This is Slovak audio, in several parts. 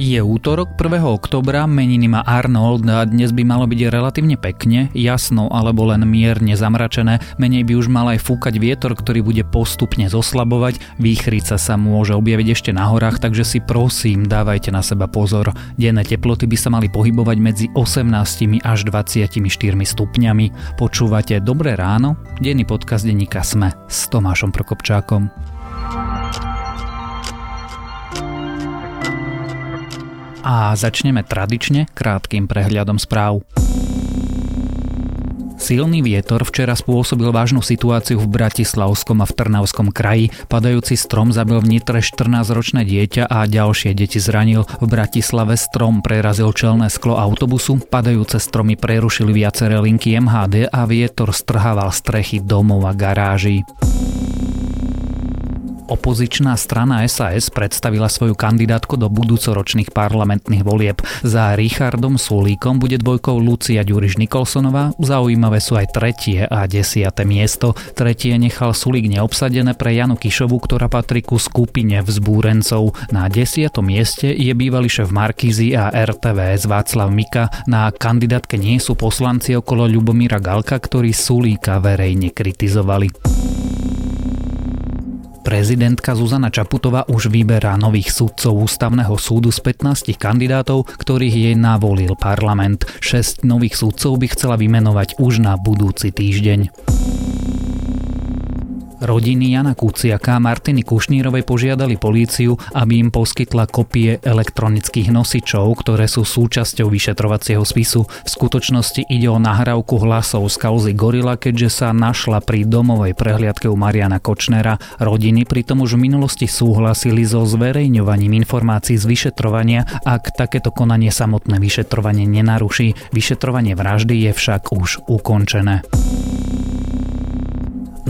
Je útorok 1. oktobra, meniny má Arnold a dnes by malo byť relatívne pekne, jasno alebo len mierne zamračené, menej by už mal aj fúkať vietor, ktorý bude postupne zoslabovať, výchrica sa môže objaviť ešte na horách, takže si prosím dávajte na seba pozor. Denné teploty by sa mali pohybovať medzi 18 až 24 stupňami. Počúvate Dobré ráno, denný podcast denníka Sme s Tomášom Prokopčákom. A začneme tradične krátkým prehľadom správ. Silný vietor včera spôsobil vážnu situáciu v Bratislavskom a v Trnavskom kraji. Padajúci strom zabil v Nitre 14-ročné dieťa a ďalšie deti zranil. V Bratislave strom prerazil čelné sklo autobusu, padajúce stromy prerušili viaceré linky MHD a vietor strhával strechy domov a garáží. Opozičná strana SAS predstavila svoju kandidátku do budúcoročných parlamentných volieb. Za Richardom Sulíkom bude dvojkou Lucia Ďuriš Nikolsonová, zaujímavé sú aj tretie a desiate miesto. Tretie nechal Sulík neobsadené pre Janu Kišovu, ktorá patrí ku skupine vzbúrencov. Na desiatom mieste je bývalý šéf Markízy a RTVS Václav Mika. Na kandidátke nie sú poslanci okolo Ľubomíra Galka, ktorí Sulíka verejne kritizovali. Prezidentka Zuzana Čaputová už vyberá nových sudcov ústavného súdu z 15 kandidátov, ktorých jej navolil parlament. 6 nových sudcov by chcela vymenovať už na budúci týždeň. Rodiny Jana Kuciaka a Martiny Kušnírovej požiadali políciu, aby im poskytla kopie elektronických nosičov, ktoré sú súčasťou vyšetrovacieho spisu. V skutočnosti ide o nahrávku hlasov z kauzy Gorila, keďže sa našla pri domovej prehliadke u Mariana Kočnera. Rodiny pritom už v minulosti súhlasili so zverejňovaním informácií z vyšetrovania, ak takéto konanie samotné vyšetrovanie nenaruší. Vyšetrovanie vraždy je však už ukončené.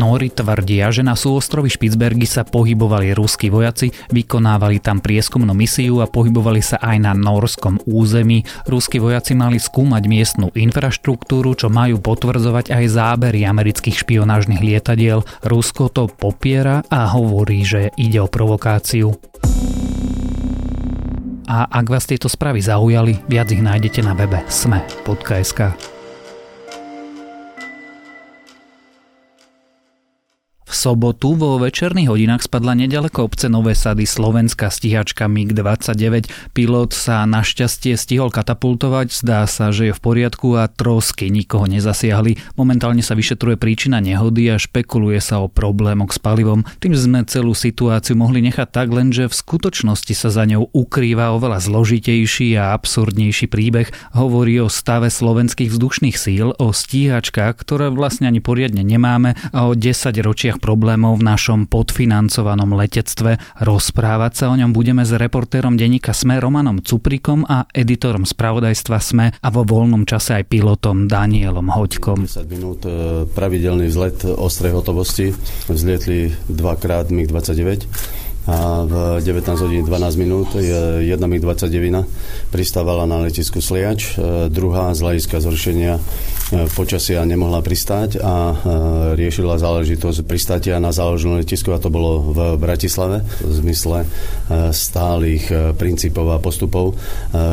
Nóri tvrdia, že na súostrovi Špicbergy sa pohybovali ruskí vojaci, vykonávali tam prieskumnú misiu a pohybovali sa aj na norskom území. Ruskí vojaci mali skúmať miestnu infraštruktúru, čo majú potvrdzovať aj zábery amerických špionážnych lietadiel. Rusko to popiera a hovorí, že ide o provokáciu. A ak vás tieto správy zaujali, viac ich nájdete na webe sme.sk. V sobotu vo večerných hodinách spadla nedaleko obce Nové Sady slovenská stíhačka MiG-29. Pilot sa našťastie stihol katapultovať, zdá sa, že je v poriadku a trosky nikoho nezasiahli. Momentálne sa vyšetruje príčina nehody a špekuluje sa o problémoch s palivom. Tým sme celú situáciu mohli nechať tak, lenže v skutočnosti sa za ňou ukrýva oveľa zložitejší a absurdnejší príbeh. Hovorí o stave slovenských vzdušných síl, o stíhačkách, ktoré vlastne ani poriadne nemáme a o 10 ročiach problémov v našom podfinancovanom letectve. Rozprávať sa o ňom budeme s reportérom denníka Sme Romanom Cuprikom a editorom spravodajstva Sme a vo voľnom čase aj pilotom Danielom Hoďkom. 10 minút e, pravidelný vzlet ostrej hotovosti. Vzlietli dvakrát MiG-29 a v 19 hodín 12 minút jedna MiG-29 pristávala na letisku Sliač, e, druhá z hľadiska zhoršenia e, počasia nemohla pristáť a e, riešila záležitosť pristátia na záložnom letisku a to bolo v Bratislave v zmysle stálych princípov a postupov,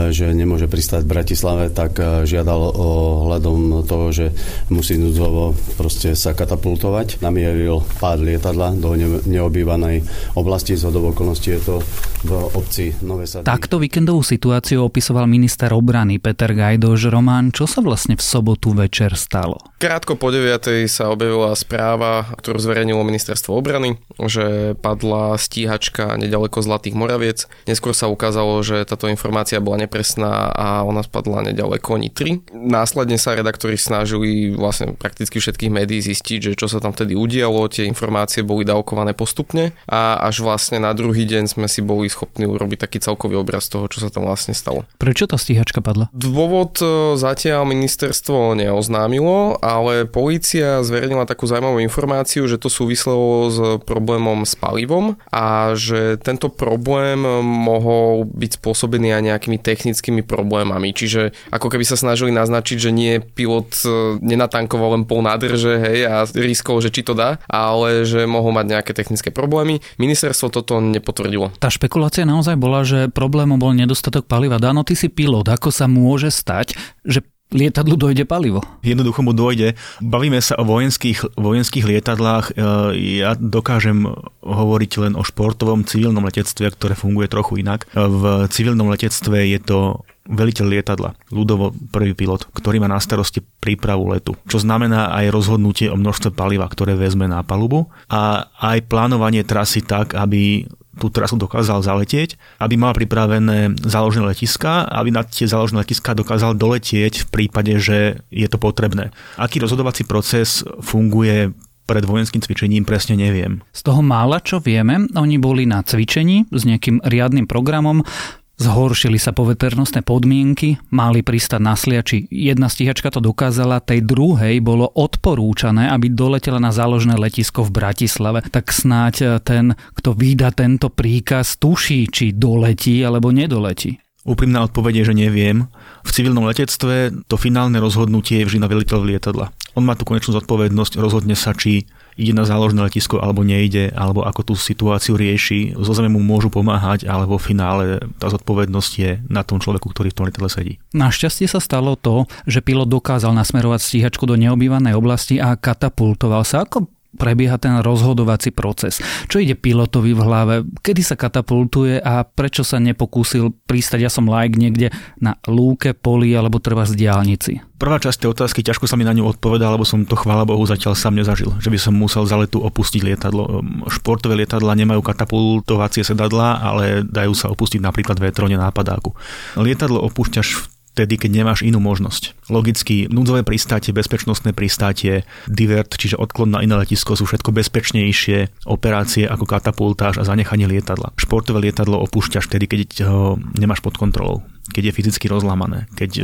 že nemôže pristáť v Bratislave, tak žiadal o hľadom toho, že musí núdzovo proste sa katapultovať. Namieril pád lietadla do neobývanej oblasti z hodov okolností je to v obci Nové Sady. Takto víkendovú situáciu opisoval minister obrany Peter Gajdož. Román, čo sa vlastne v sobotu večer stalo? Krátko po 9. sa objavila správa, ktorú zverejnilo ministerstvo obrany, že padla stíhačka nedaleko Zlatých Moraviec. Neskôr sa ukázalo, že táto informácia bola nepresná a ona spadla nedaleko Nitry. Následne sa redaktori snažili vlastne prakticky všetkých médií zistiť, že čo sa tam vtedy udialo, tie informácie boli dávkované postupne a až vlastne na druhý deň sme si boli schopní urobiť taký celkový obraz toho, čo sa tam vlastne stalo. Prečo tá stíhačka padla? Dôvod e, zatiaľ ministerstvo neoznámilo, ale polícia zverejnila takú zaujímavú informáciu, že to súvislo s problémom s palivom a že tento problém mohol byť spôsobený aj nejakými technickými problémami. Čiže ako keby sa snažili naznačiť, že nie pilot e, nenatankoval len pol nádrže hej, a riskol, že či to dá, ale že mohol mať nejaké technické problémy. Ministerstvo toto nepotvrdilo. Tá špekulácia naozaj bola, že problémom bol nedostatok paliva. Dáno, ty si pilot, ako sa môže stať, že lietadlu dojde palivo. Jednoducho mu dojde. Bavíme sa o vojenských, vojenských lietadlách. E, ja dokážem hovoriť len o športovom civilnom letectve, ktoré funguje trochu inak. V civilnom letectve je to veliteľ lietadla, ľudovo prvý pilot, ktorý má na starosti prípravu letu, čo znamená aj rozhodnutie o množstve paliva, ktoré vezme na palubu a aj plánovanie trasy tak, aby tú trasu dokázal zaletieť, aby mal pripravené záložné letiska, aby na tie záložné letiska dokázal doletieť v prípade, že je to potrebné. Aký rozhodovací proces funguje pred vojenským cvičením presne neviem. Z toho mála, čo vieme, oni boli na cvičení s nejakým riadnym programom, Zhoršili sa poveternostné podmienky, mali pristať na sliači. Jedna stíhačka to dokázala, tej druhej bolo odporúčané, aby doletela na záložné letisko v Bratislave. Tak snáď ten, kto vydá tento príkaz, tuší, či doletí alebo nedoletí. Úprimná odpoveď je, že neviem. V civilnom letectve to finálne rozhodnutie je vždy na veliteľ lietadla. On má tú konečnú zodpovednosť, rozhodne sa, či ide na záložné letisko alebo nejde, alebo ako tú situáciu rieši. Zo zeme mu môžu pomáhať, alebo v finále tá zodpovednosť je na tom človeku, ktorý v tom letadle sedí. Našťastie sa stalo to, že pilot dokázal nasmerovať stíhačku do neobývanej oblasti a katapultoval sa. Ako prebieha ten rozhodovací proces. Čo ide pilotovi v hlave, kedy sa katapultuje a prečo sa nepokúsil pristať, ja som like niekde na lúke, poli alebo treba z diálnici. Prvá časť tej otázky, ťažko sa mi na ňu odpovedal, lebo som to chvála Bohu zatiaľ sám nezažil, že by som musel za letu opustiť lietadlo. Športové lietadla nemajú katapultovacie sedadla, ale dajú sa opustiť napríklad vetrone nápadáku. Lietadlo opúšťaš vtedy, keď nemáš inú možnosť. Logicky, núdzové pristátie, bezpečnostné pristátie, divert, čiže odklon na iné letisko sú všetko bezpečnejšie operácie ako katapultáž a zanechanie lietadla. Športové lietadlo opúšťaš vtedy, keď ho nemáš pod kontrolou keď je fyzicky rozlámané, keď e,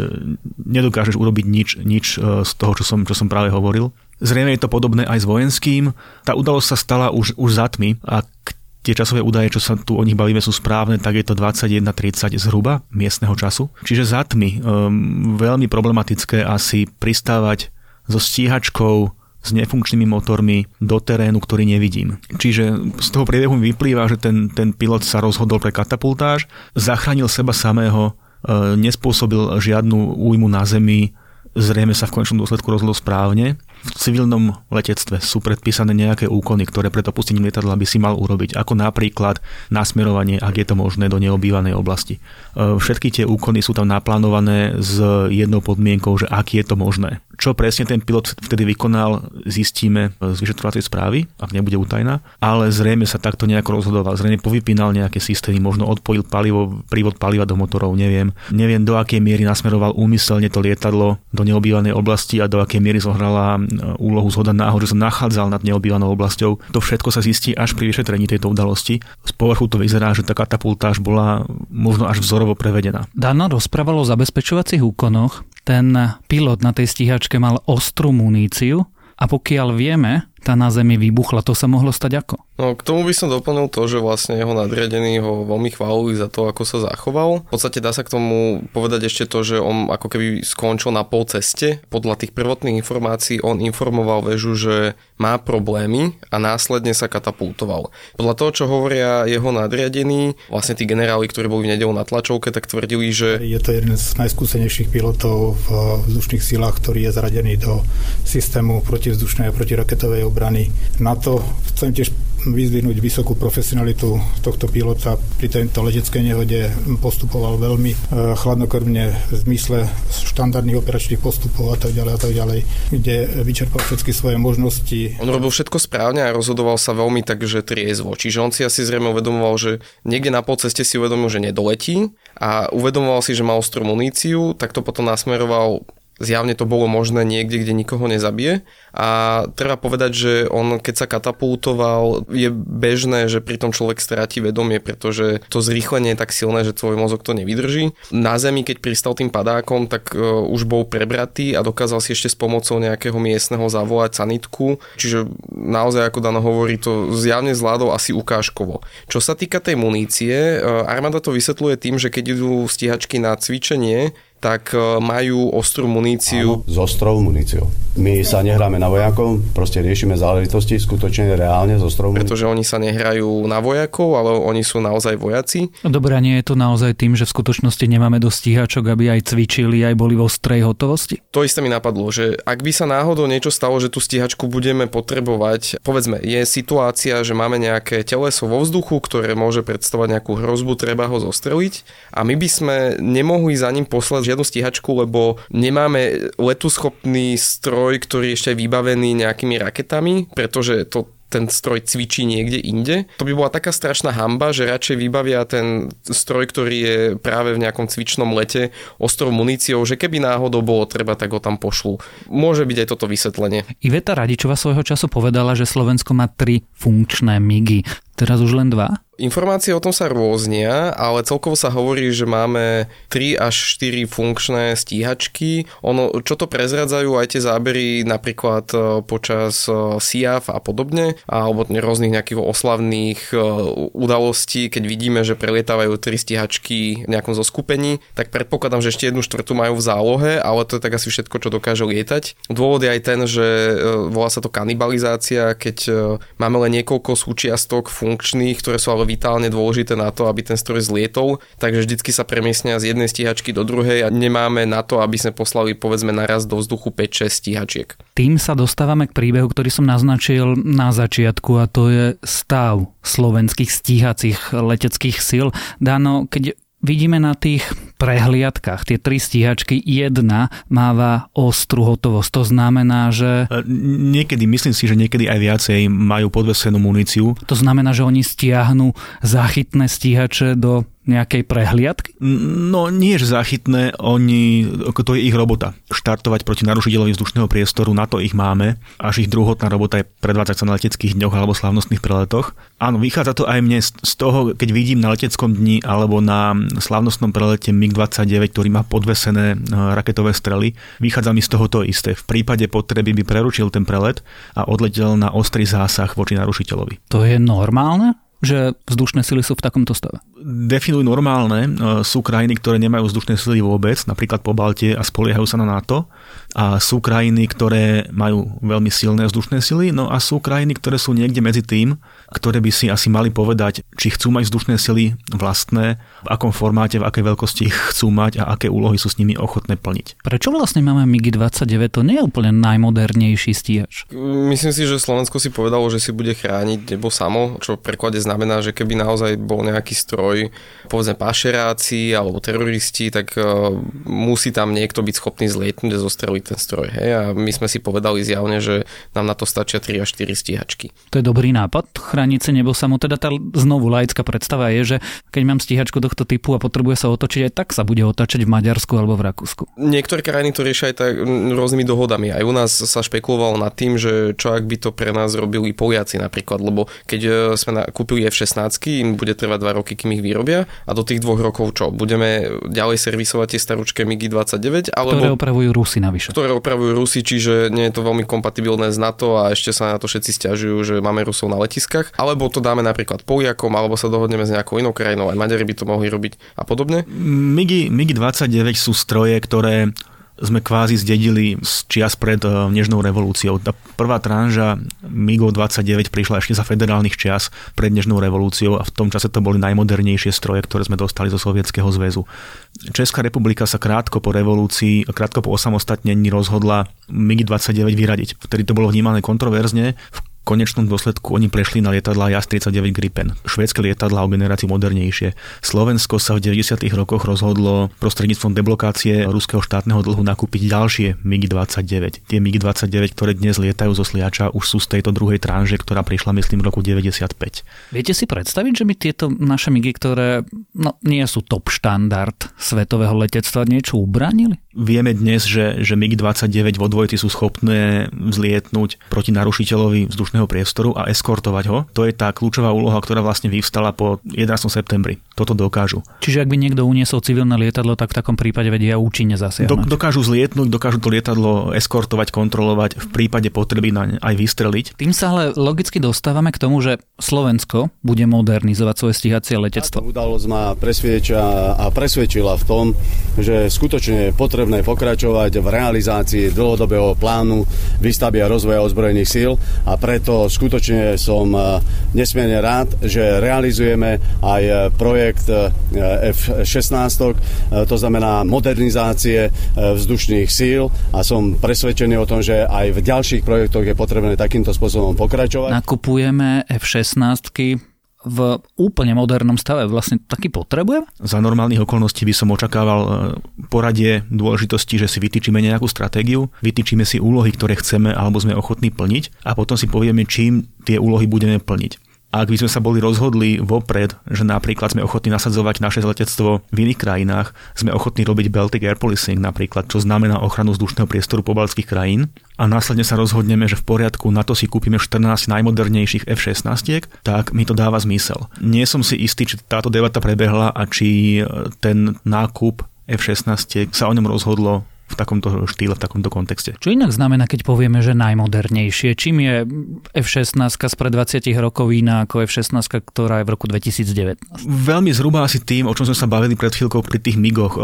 nedokážeš urobiť nič, nič e, z toho, čo som, čo som práve hovoril. Zrejme je to podobné aj s vojenským. Tá udalosť sa stala už, už za tmy a k tie časové údaje, čo sa tu o nich bavíme, sú správne, tak je to 21.30 zhruba miestneho času. Čiže za tmy um, veľmi problematické asi pristávať so stíhačkou s nefunkčnými motormi do terénu, ktorý nevidím. Čiže z toho priebehu mi vyplýva, že ten, ten pilot sa rozhodol pre katapultáž, zachránil seba samého, e, nespôsobil žiadnu újmu na zemi, zrejme sa v konečnom dôsledku rozhodol správne v civilnom letectve sú predpísané nejaké úkony, ktoré pred opustením lietadla by si mal urobiť, ako napríklad nasmerovanie, ak je to možné, do neobývanej oblasti. E, všetky tie úkony sú tam naplánované s jednou podmienkou, že ak je to možné. Čo presne ten pilot vtedy vykonal, zistíme z vyšetrovacej správy, ak nebude utajná, ale zrejme sa takto nejako rozhodoval. Zrejme povypínal nejaké systémy, možno odpojil palivo, prívod paliva do motorov, neviem. Neviem, do akej miery nasmeroval úmyselne to lietadlo do neobývanej oblasti a do akej miery zohrala úlohu zhoda náhod, že sa nachádzal nad neobývanou oblasťou. To všetko sa zistí až pri vyšetrení tejto udalosti. Z povrchu to vyzerá, že tá katapultáž bola možno až vzorovo prevedená. Dana rozprávalo o zabezpečovacích úkonoch, ten pilot na tej stíhačke mal ostrú muníciu a pokiaľ vieme, tá na zemi vybuchla, to sa mohlo stať ako? No, k tomu by som doplnil to, že vlastne jeho nadriadení ho veľmi chválili za to, ako sa zachoval. V podstate dá sa k tomu povedať ešte to, že on ako keby skončil na pol ceste. Podľa tých prvotných informácií on informoval väžu, že má problémy a následne sa katapultoval. Podľa toho, čo hovoria jeho nadriadení, vlastne tí generáli, ktorí boli v nedelu na tlačovke, tak tvrdili, že... Je to jeden z najskúsenejších pilotov v vzdušných silách, ktorý je zaradený do systému protivzdušnej a protiraketovej obrany NATO. Chcem tiež vyzvihnúť vysokú profesionalitu tohto pilota. Pri tejto leteckej nehode postupoval veľmi e, chladnokrvne v zmysle štandardných operačných postupov a tak ďalej a tak ďalej, kde vyčerpal všetky svoje možnosti. On robil všetko správne a rozhodoval sa veľmi tak, že triezvo. Čiže on si asi zrejme uvedomoval, že niekde na polceste si uvedomil, že nedoletí a uvedomoval si, že má ostrú muníciu, tak to potom nasmeroval zjavne to bolo možné niekde, kde nikoho nezabije. A treba povedať, že on keď sa katapultoval, je bežné, že pri tom človek stráti vedomie, pretože to zrýchlenie je tak silné, že tvoj mozog to nevydrží. Na zemi, keď pristal tým padákom, tak uh, už bol prebratý a dokázal si ešte s pomocou nejakého miestneho zavolať sanitku. Čiže naozaj, ako Dano hovorí, to zjavne zvládol asi ukážkovo. Čo sa týka tej munície, uh, armáda to vysvetľuje tým, že keď idú stíhačky na cvičenie, tak e, majú ostrú muníciu. Áno, s ostrou muníciou. My sa nehráme na vojakov, proste riešime záležitosti skutočne reálne s ostrou muníciou. Pretože oni sa nehrajú na vojakov, ale oni sú naozaj vojaci. Dobre, a nie je to naozaj tým, že v skutočnosti nemáme do stíhačok, aby aj cvičili, aj boli vo strej hotovosti? To isté mi napadlo, že ak by sa náhodou niečo stalo, že tú stíhačku budeme potrebovať, povedzme, je situácia, že máme nejaké teleso vo vzduchu, ktoré môže predstavovať nejakú hrozbu, treba ho zostreliť a my by sme nemohli za ním poslať žiadnu stíhačku, lebo nemáme letuschopný stroj, ktorý ešte vybavený nejakými raketami, pretože to ten stroj cvičí niekde inde. To by bola taká strašná hamba, že radšej vybavia ten stroj, ktorý je práve v nejakom cvičnom lete ostrov muníciou, že keby náhodou bolo treba, tak ho tam pošlu. Môže byť aj toto vysvetlenie. Iveta Radičova svojho času povedala, že Slovensko má tri funkčné migy. Teraz už len dva? Informácie o tom sa rôznia, ale celkovo sa hovorí, že máme 3 až 4 funkčné stíhačky. Ono, čo to prezradzajú aj tie zábery napríklad e, počas e, SIAF a podobne, alebo rôznych nejakých oslavných e, udalostí, keď vidíme, že prelietávajú 3 stíhačky v nejakom zoskupení, tak predpokladám, že ešte jednu štvrtú majú v zálohe, ale to je tak asi všetko, čo dokáže lietať. Dôvod je aj ten, že volá sa to kanibalizácia, keď máme len niekoľko súčiastok funkčných, ktoré sú ale vitálne dôležité na to, aby ten stroj zlietol, takže vždycky sa premiesnia z jednej stíhačky do druhej a nemáme na to, aby sme poslali povedzme naraz do vzduchu 5-6 stíhačiek. Tým sa dostávame k príbehu, ktorý som naznačil na začiatku a to je stav slovenských stíhacích leteckých síl. Dano, keď vidíme na tých prehliadkách, tie tri stíhačky, jedna máva ostrú hotovosť. To znamená, že... E, niekedy, myslím si, že niekedy aj viacej majú podvesenú muníciu. To znamená, že oni stiahnu záchytné stíhače do nejakej prehliadky? No nie že záchytné, oni, to je ich robota. Štartovať proti narušiteľovi vzdušného priestoru, na to ich máme. Až ich druhotná robota je predvádzať sa na leteckých dňoch alebo slavnostných preletoch. Áno, vychádza to aj mne z toho, keď vidím na leteckom dni alebo na slavnostnom prelete MiG-29, ktorý má podvesené e, raketové strely. Vychádza mi z toho to isté. V prípade potreby by preručil ten prelet a odletel na ostrý zásah voči narušiteľovi. To je normálne? Že vzdušné sily sú v takomto stave? Definujú normálne. E, sú krajiny, ktoré nemajú vzdušné sily vôbec, napríklad po Balte a spoliehajú sa na NATO. A sú krajiny, ktoré majú veľmi silné vzdušné sily. No a sú krajiny, ktoré sú niekde medzi tým, ktoré by si asi mali povedať, či chcú mať vzdušné sily vlastné, v akom formáte, v akej veľkosti ich chcú mať a aké úlohy sú s nimi ochotné plniť. Prečo vlastne máme MiG-29? To nie je úplne najmodernejší stíhač. Myslím si, že Slovensko si povedalo, že si bude chrániť nebo samo, čo v preklade znamená, že keby naozaj bol nejaký stroj, povedzme pašeráci alebo teroristi, tak uh, musí tam niekto byť schopný zlietnúť a zostreliť ten stroj. Hej? A my sme si povedali zjavne, že nám na to stačia 3 až 4 stíhačky. To je dobrý nápad, hranice nebo samo. Teda tá znovu laická predstava je, že keď mám stíhačku tohto typu a potrebuje sa otočiť, aj tak sa bude otačať v Maďarsku alebo v Rakúsku. Niektoré krajiny to riešia aj tak rôznymi dohodami. Aj u nás sa špekulovalo nad tým, že čo ak by to pre nás robili Poliaci napríklad, lebo keď e, sme kúpili F-16, im bude trvať 2 roky, kým ich vyrobia a do tých dvoch rokov čo? Budeme ďalej servisovať tie staručké MiG-29? Alebo, ktoré opravujú Rusy navyše. Ktoré opravujú Rusy, čiže nie je to veľmi kompatibilné s NATO a ešte sa na to všetci stiažujú, že máme Rusov na letiskách. Alebo to dáme napríklad Poliakom, alebo sa dohodneme s nejakou inou krajinou, aj Maďari by to mohli robiť a podobne. MiGi, MiG-29 sú stroje, ktoré sme kvázi zdedili z čias pred eh, Nežnou revolúciou. Tá prvá tranža MIGO 29 prišla ešte za federálnych čias pred Nežnou revolúciou a v tom čase to boli najmodernejšie stroje, ktoré sme dostali zo Sovietskeho zväzu. Česká republika sa krátko po revolúcii, krátko po osamostatnení rozhodla MIG 29 vyradiť. Vtedy to bolo vnímané kontroverzne. V konečnom dôsledku oni prešli na lietadla JAS-39 Gripen. Švédske lietadla o generácii modernejšie. Slovensko sa v 90. rokoch rozhodlo prostredníctvom deblokácie ruského štátneho dlhu nakúpiť ďalšie MiG-29. Tie MiG-29, ktoré dnes lietajú zo Sliača, už sú z tejto druhej tranže, ktorá prišla myslím v roku 95. Viete si predstaviť, že by tieto naše MiGy, ktoré no, nie sú top štandard svetového letectva, niečo ubranili? Vieme dnes, že, že MiG-29 vo dvojici sú schopné vzlietnúť proti narušiteľovi vzdušného priestoru a eskortovať ho. To je tá kľúčová úloha, ktorá vlastne vyvstala po 11. septembri. Toto dokážu. Čiže ak by niekto uniesol civilné lietadlo, tak v takom prípade vedia účinne zasiahnuť. Do, dokážu zlietnúť, dokážu to lietadlo eskortovať, kontrolovať, v prípade potreby na aj vystreliť. Tým sa ale logicky dostávame k tomu, že Slovensko bude modernizovať svoje stíhacie letectvo. Táto udalosť ma presvieča a presvedčila v tom, že skutočne je potrebné pokračovať v realizácii dlhodobého plánu výstavby a rozvoja ozbrojených síl. A preto skutočne som e, nesmierne rád, že realizujeme aj projekt e, F-16, e, to znamená modernizácie vzdušných síl. A som presvedčený o tom, že aj v ďalších projektoch je potrebné takýmto spôsobom pokračovať. Nakupujeme F-16 v úplne modernom stave vlastne taký potrebujem? Za normálnych okolností by som očakával e, poradie dôležitosti, že si vytýčime nejakú stratégiu, vytýčime si úlohy, ktoré chceme alebo sme ochotní plniť a potom si povieme, čím tie úlohy budeme plniť. Ak by sme sa boli rozhodli vopred, že napríklad sme ochotní nasadzovať naše letectvo v iných krajinách, sme ochotní robiť Baltic Air Policing napríklad, čo znamená ochranu vzdušného priestoru pobalských krajín, a následne sa rozhodneme, že v poriadku na to si kúpime 14 najmodernejších F-16, tak mi to dáva zmysel. Nie som si istý, či táto debata prebehla a či ten nákup F-16 sa o ňom rozhodlo v takomto štýle, v takomto kontexte. Čo inak znamená, keď povieme, že najmodernejšie? Čím je F-16 spred 20 rokov iná ako F-16, ktorá je v roku 2019? Veľmi zhruba asi tým, o čom sme sa bavili pred chvíľkou pri tých MIGoch.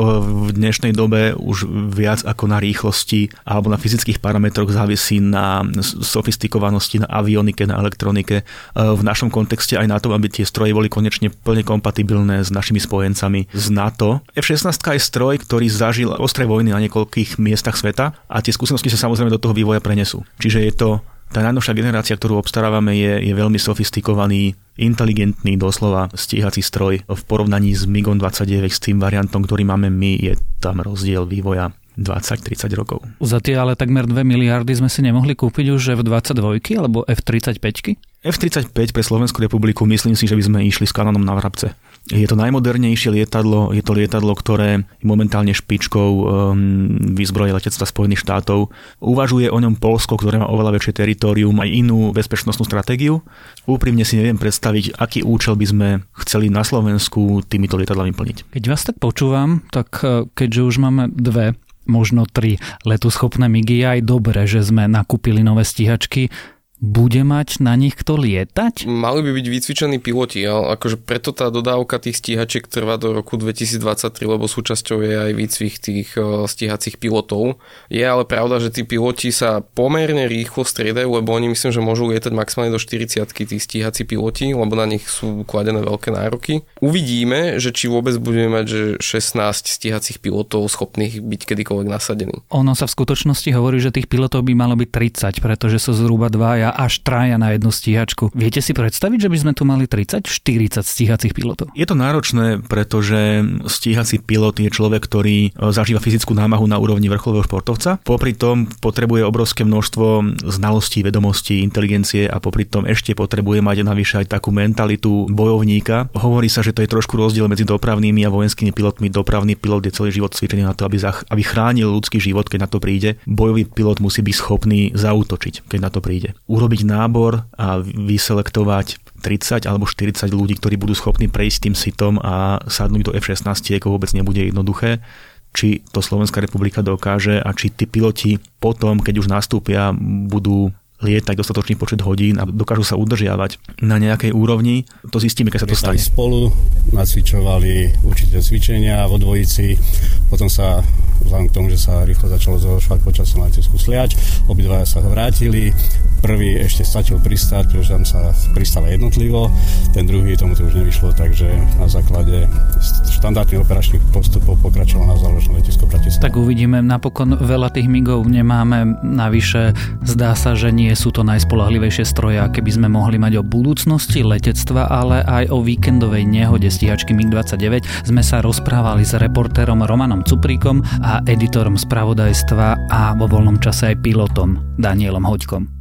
V dnešnej dobe už viac ako na rýchlosti alebo na fyzických parametroch závisí na sofistikovanosti, na avionike, na elektronike. V našom kontexte aj na to, aby tie stroje boli konečne plne kompatibilné s našimi spojencami z NATO. F-16 je stroj, ktorý zažil ostré vojny na niekoľko niekoľkých miestach sveta a tie skúsenosti sa samozrejme do toho vývoja prenesú. Čiže je to tá najnovšia generácia, ktorú obstarávame, je, je veľmi sofistikovaný, inteligentný doslova stíhací stroj. V porovnaní s MiGom 29, s tým variantom, ktorý máme my, je tam rozdiel vývoja 20-30 rokov. Za tie ale takmer 2 miliardy sme si nemohli kúpiť už F-22 alebo F-35? F-35 pre Slovenskú republiku myslím si, že by sme išli s kanonom na vrabce. Je to najmodernejšie lietadlo, je to lietadlo, ktoré je momentálne špičkou um, výzbroje letectva Spojených štátov. Uvažuje o ňom Polsko, ktoré má oveľa väčšie teritorium, aj inú bezpečnostnú stratégiu. Úprimne si neviem predstaviť, aký účel by sme chceli na Slovensku týmito lietadlami plniť. Keď vás tak počúvam, tak eh, keďže už máme dve možno tri letuschopné MIGI, aj dobre, že sme nakúpili nové stíhačky bude mať na nich kto lietať? Mali by byť vycvičení piloti, ale akože preto tá dodávka tých stíhačiek trvá do roku 2023, lebo súčasťou je aj výcvik tých e, stíhacích pilotov. Je ale pravda, že tí piloti sa pomerne rýchlo striedajú, lebo oni myslím, že môžu lietať maximálne do 40 tí stíhací piloti, lebo na nich sú kladené veľké nároky. Uvidíme, že či vôbec budeme mať že 16 stíhacích pilotov schopných byť kedykoľvek nasadení. Ono sa v skutočnosti hovorí, že tých pilotov by malo byť 30, pretože sú zhruba dvaja až traja na jednu stíhačku. Viete si predstaviť, že by sme tu mali 30-40 stíhacích pilotov? Je to náročné, pretože stíhací pilot je človek, ktorý e, zažíva fyzickú námahu na úrovni vrcholového športovca. Popri tom potrebuje obrovské množstvo znalostí, vedomostí, inteligencie a popri tom ešte potrebuje mať navyše aj takú mentalitu bojovníka. Hovorí sa, že to je trošku rozdiel medzi dopravnými a vojenskými pilotmi. Dopravný pilot je celý život cvičený na to, aby, zach- aby chránil ľudský život, keď na to príde. Bojový pilot musí byť schopný zautočiť, keď na to príde urobiť nábor a vyselektovať 30 alebo 40 ľudí, ktorí budú schopní prejsť tým sitom a sadnúť do F-16 ako vôbec nebude jednoduché či to Slovenská republika dokáže a či tí piloti potom, keď už nastúpia, budú lietať dostatočný počet hodín a dokážu sa udržiavať na nejakej úrovni. To zistíme, keď sa to stane. spolu, nacvičovali určité cvičenia vo dvojici, potom sa vzhľadom k tomu, že sa rýchlo začalo zhoršovať počasom letisku sliač, obidvaja sa vrátili, prvý ešte stačil pristať, už tam sa pristala jednotlivo, ten druhý tomu to už nevyšlo, takže na základe štandardných operačných postupov pokračoval na uvidíme, napokon veľa tých migov nemáme, navyše zdá sa, že nie sú to najspolahlivejšie stroje, aké by sme mohli mať o budúcnosti letectva, ale aj o víkendovej nehode stíhačky MiG-29. Sme sa rozprávali s reportérom Romanom Cupríkom a editorom spravodajstva a vo voľnom čase aj pilotom Danielom Hoďkom.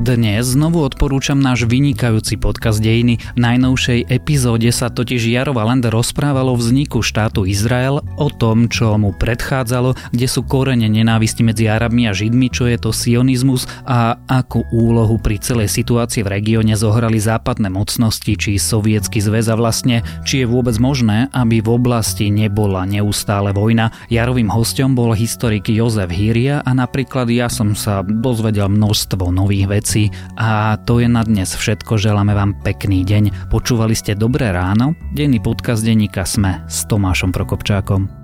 Dnes znovu odporúčam náš vynikajúci podcast Dejiny. V najnovšej epizóde sa totiž Jaro Valend rozprával o vzniku štátu Izrael, o tom, čo mu predchádzalo, kde sú korene nenávisti medzi Arabmi a Židmi, čo je to sionizmus a akú úlohu pri celej situácii v regióne zohrali západné mocnosti či sovietský zväz a vlastne, či je vôbec možné, aby v oblasti nebola neustále vojna. Jarovým hostom bol historik Jozef Híria a napríklad ja som sa dozvedel množstvo nových vecí veci. A to je na dnes všetko. Želáme vám pekný deň. Počúvali ste Dobré ráno? Denný podcast denníka Sme s Tomášom Prokopčákom.